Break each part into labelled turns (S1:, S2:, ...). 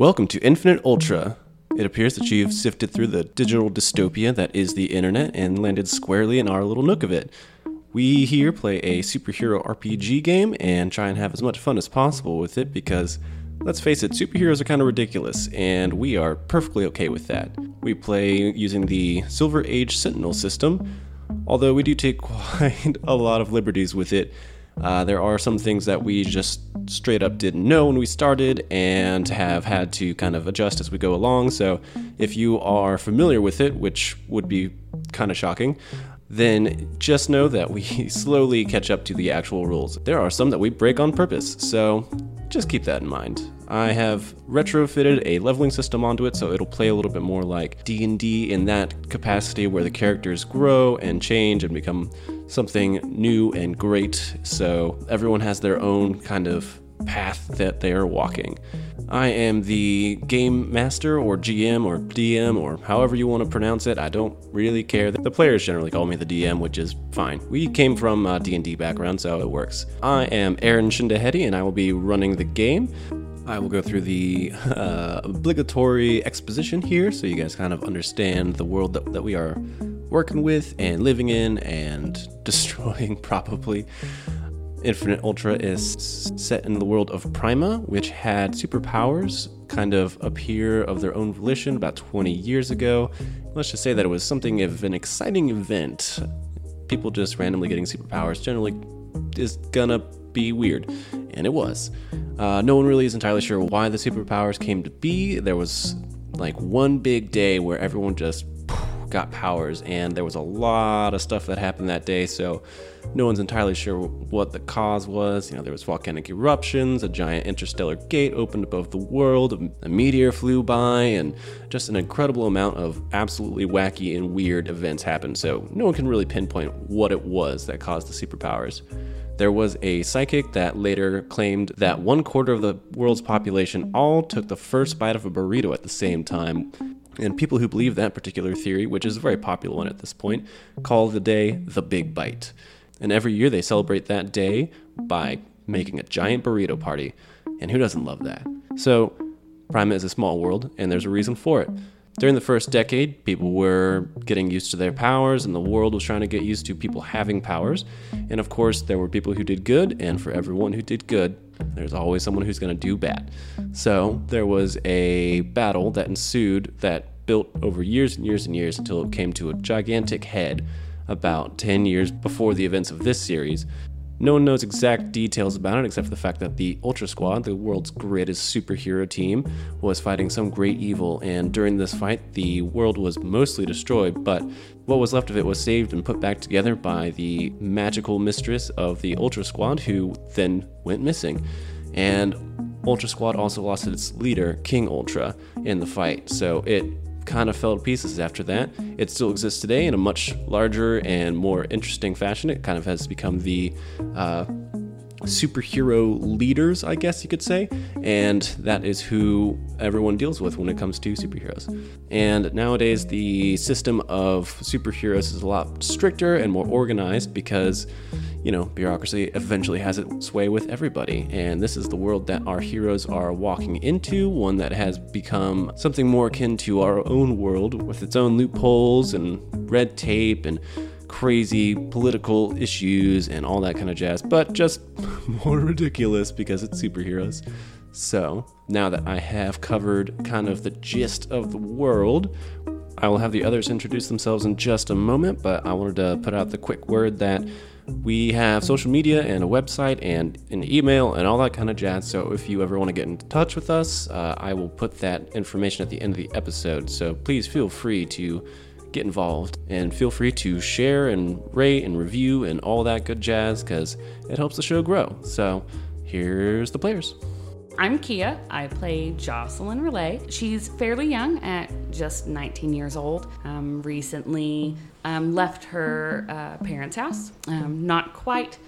S1: Welcome to Infinite Ultra. It appears that you've sifted through the digital dystopia that is the internet and landed squarely in our little nook of it. We here play a superhero RPG game and try and have as much fun as possible with it because, let's face it, superheroes are kind of ridiculous, and we are perfectly okay with that. We play using the Silver Age Sentinel system, although we do take quite a lot of liberties with it uh, there are some things that we just straight up didn't know when we started and have had to kind of adjust as we go along. So if you are familiar with it, which would be kind of shocking, then just know that we slowly catch up to the actual rules. There are some that we break on purpose, so just keep that in mind. I have retrofitted a leveling system onto it so it'll play a little bit more like D&D in that capacity where the characters grow and change and become something new and great. So everyone has their own kind of path that they are walking. I am the game master or GM or DM or however you want to pronounce it. I don't really care. The players generally call me the DM, which is fine. We came from a D&D background, so it works. I am Aaron Shindahedi and I will be running the game. I will go through the uh, obligatory exposition here so you guys kind of understand the world that, that we are working with and living in and destroying, probably. Infinite Ultra is set in the world of Prima, which had superpowers kind of appear of their own volition about 20 years ago. Let's just say that it was something of an exciting event. People just randomly getting superpowers generally is gonna be weird, and it was. Uh, no one really is entirely sure why the superpowers came to be. There was like one big day where everyone just got powers, and there was a lot of stuff that happened that day, so no one's entirely sure what the cause was. You know, there was volcanic eruptions, a giant interstellar gate opened above the world, a meteor flew by, and just an incredible amount of absolutely wacky and weird events happened, so no one can really pinpoint what it was that caused the superpowers. There was a psychic that later claimed that one quarter of the world's population all took the first bite of a burrito at the same time. And people who believe that particular theory, which is a very popular one at this point, call the day the Big Bite. And every year they celebrate that day by making a giant burrito party. And who doesn't love that? So, Prima is a small world, and there's a reason for it. During the first decade, people were getting used to their powers, and the world was trying to get used to people having powers. And of course, there were people who did good, and for everyone who did good, there's always someone who's going to do bad. So there was a battle that ensued that built over years and years and years until it came to a gigantic head about 10 years before the events of this series, no one knows exact details about it except for the fact that the Ultra Squad, the world's greatest superhero team, was fighting some great evil, and during this fight, the world was mostly destroyed, but what was left of it was saved and put back together by the magical mistress of the Ultra Squad, who then went missing. And Ultra Squad also lost its leader, King Ultra, in the fight, so it kind of fell to pieces after that. It still exists today in a much larger and more interesting fashion. It kind of has become the uh, superhero leaders, I guess you could say, and that is who everyone deals with when it comes to superheroes. And nowadays, the system of superheroes is a lot stricter and more organized because you know, bureaucracy eventually has its way with everybody. And this is the world that our heroes are walking into, one that has become something more akin to our own world with its own loopholes and red tape and crazy political issues and all that kind of jazz, but just more ridiculous because it's superheroes. So, now that I have covered kind of the gist of the world, I will have the others introduce themselves in just a moment, but I wanted to put out the quick word that we have social media and a website and an email and all that kind of jazz. So if you ever want to get in touch with us, uh, I will put that information at the end of the episode. So please feel free to get involved and feel free to share and rate and review and all that good jazz because it helps the show grow. So here's the players.
S2: I'm Kia. I play Jocelyn Raleigh. She's fairly young at just 19 years old. Um, recently um, left her uh, parents' house. Um, not quite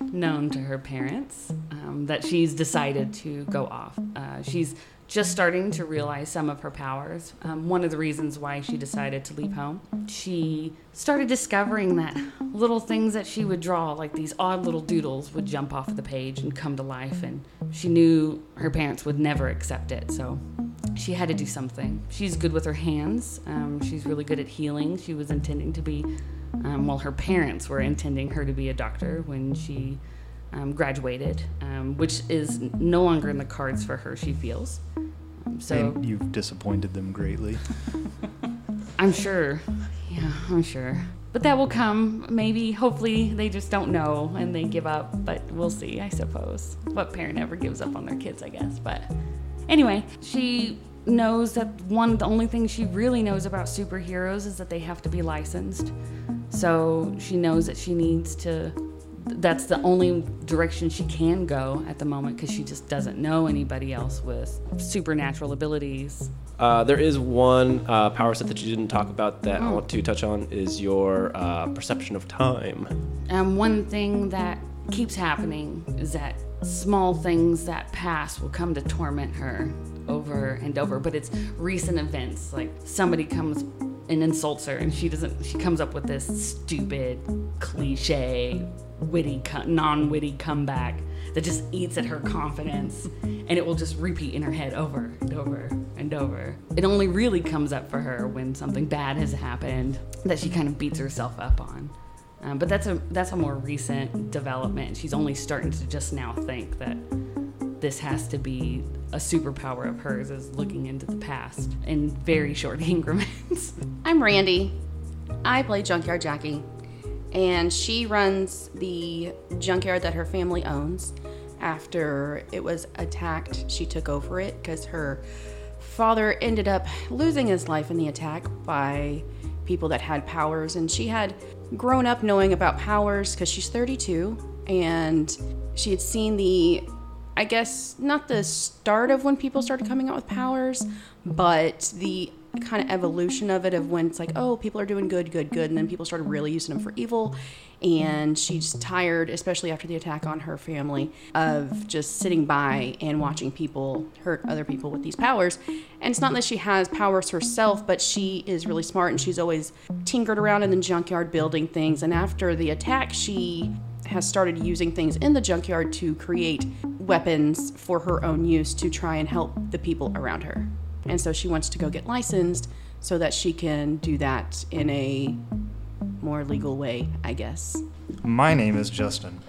S2: known to her parents um, that she's decided to go off. Uh, she's just starting to realize some of her powers. Um, one of the reasons why she decided to leave home, she started discovering that little things that she would draw, like these odd little doodles, would jump off the page and come to life. And she knew her parents would never accept it. So she had to do something. She's good with her hands. Um, she's really good at healing. She was intending to be, um, well, her parents were intending her to be a doctor when she um, graduated, um, which is no longer in the cards for her, she feels. Um, so
S3: and you've disappointed them greatly.
S2: I'm sure. Yeah, I'm sure. But that will come. Maybe, hopefully, they just don't know and they give up. But we'll see, I suppose. What parent ever gives up on their kids, I guess. But anyway, she knows that one, the only thing she really knows about superheroes is that they have to be licensed. So she knows that she needs to that's the only direction she can go at the moment because she just doesn't know anybody else with supernatural abilities.
S1: Uh, there is one uh, power set that you didn't talk about that I want to touch on is your uh, perception of time.
S2: Um, one thing that keeps happening is that small things that pass will come to torment her over and over, but it's recent events. Like somebody comes and insults her, and she doesn't. She comes up with this stupid, cliche witty, non-witty comeback that just eats at her confidence, and it will just repeat in her head over and over and over. It only really comes up for her when something bad has happened that she kind of beats herself up on. Um, but that's a that's a more recent development. She's only starting to just now think that this has to be a superpower of hers is looking into the past in very short increments.
S4: I'm Randy. I play Junkyard Jackie and she runs the junkyard that her family owns. After it was attacked, she took over it because her father ended up losing his life in the attack by people that had powers, and she had grown up knowing about powers because she's 32 and she had seen the I guess not the start of when people started coming out with powers, but the kind of evolution of it of when it's like, oh, people are doing good, good, good, and then people started really using them for evil. And she's tired, especially after the attack on her family, of just sitting by and watching people hurt other people with these powers. And it's not that she has powers herself, but she is really smart and she's always tinkered around in the junkyard building things. And after the attack, she has started using things in the junkyard to create weapons for her own use to try and help the people around her. And so she wants to go get licensed so that she can do that in a more legal way, I guess.
S3: My name is Justin.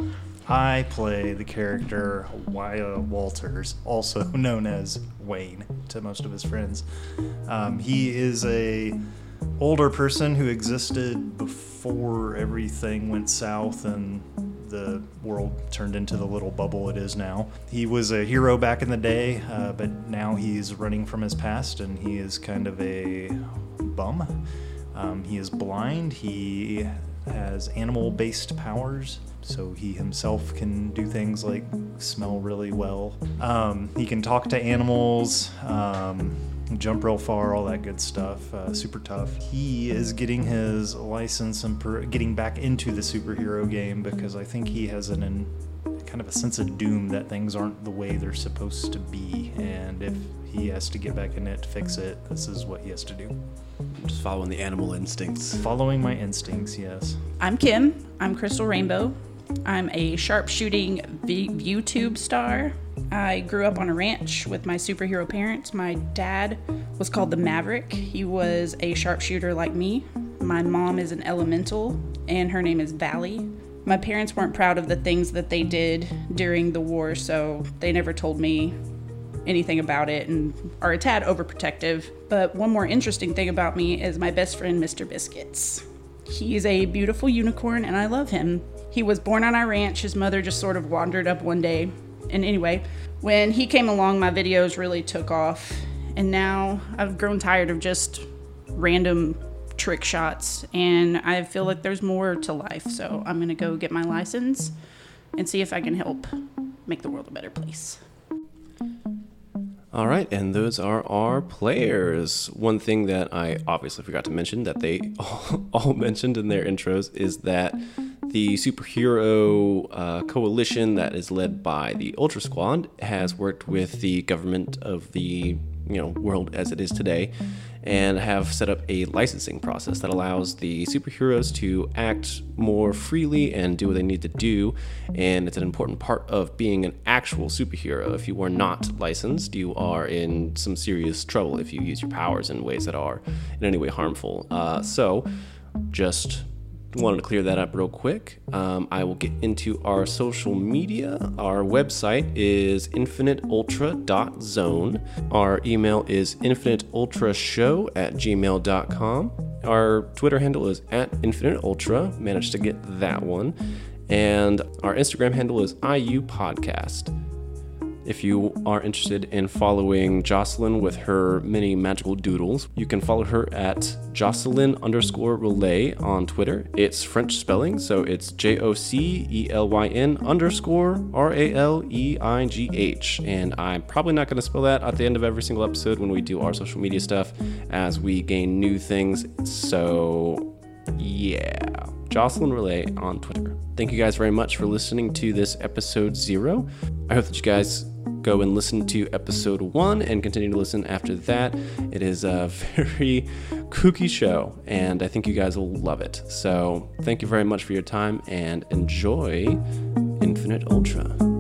S3: I play the character Wyatt Walters, also known as Wayne to most of his friends. Um, he is a older person who existed before everything went south and the world turned into the little bubble it is now. He was a hero back in the day, uh, but now he's running from his past and he is kind of a bum. Um, he is blind. He has animal based powers, so he himself can do things like smell really well. Um, he can talk to animals. Um, jump real far, all that good stuff. Uh, super tough. He is getting his license and per- getting back into the superhero game because I think he has an, an kind of a sense of doom that things aren't the way they're supposed to be, and if he has to get back in it to fix it, this is what he has to do.
S1: Just following the animal instincts.
S3: Following my instincts, yes.
S5: I'm Kim. I'm Crystal Rainbow. I'm a sharpshooting v- YouTube star. I grew up on a ranch with my superhero parents. My dad was called the Maverick. He was a sharpshooter like me. My mom is an elemental, and her name is Valley. My parents weren't proud of the things that they did during the war, so they never told me anything about it and are a tad overprotective. But one more interesting thing about me is my best friend, Mr. Biscuits. He's a beautiful unicorn, and I love him. He was born on our ranch. His mother just sort of wandered up one day and anyway, when he came along, my videos really took off. And now I've grown tired of just random trick shots. And I feel like there's more to life. So I'm going to go get my license and see if I can help make the world a better place.
S1: All right, and those are our players. One thing that I obviously forgot to mention that they all, all mentioned in their intros is that The superhero uh, coalition that is led by the Ultra Squad has worked with the government of the you know world as it is today and have set up a licensing process that allows the superheroes to act more freely and do what they need to do. And it's an important part of being an actual superhero. If you are not licensed you are in some serious trouble if you use your powers in ways that are in any way harmful. Uh, so just wanted to clear that up real quick. Um, I will get into our social media. Our website is infiniteultra.zone. Our email is infiniteultrashow at gmail.com. Our Twitter handle is at infiniteultra. Managed to get that one. And our Instagram handle is IU Podcast. If you are interested in following Jocelyn with her many magical doodles, you can follow her at Jocelyn underscore raleigh on Twitter. It's French spelling, so it's J O C E L Y N underscore R A L E I G H. And I'm probably not going to spell that at the end of every single episode when we do our social media stuff as we gain new things. So, yeah. Jocelyn Raleigh on Twitter. Thank you guys very much for listening to this episode zero. I hope that you guys go and listen to episode one and continue to listen after that. It is a very kooky show, and I think you guys will love it. So, thank you very much for your time and enjoy Infinite Ultra.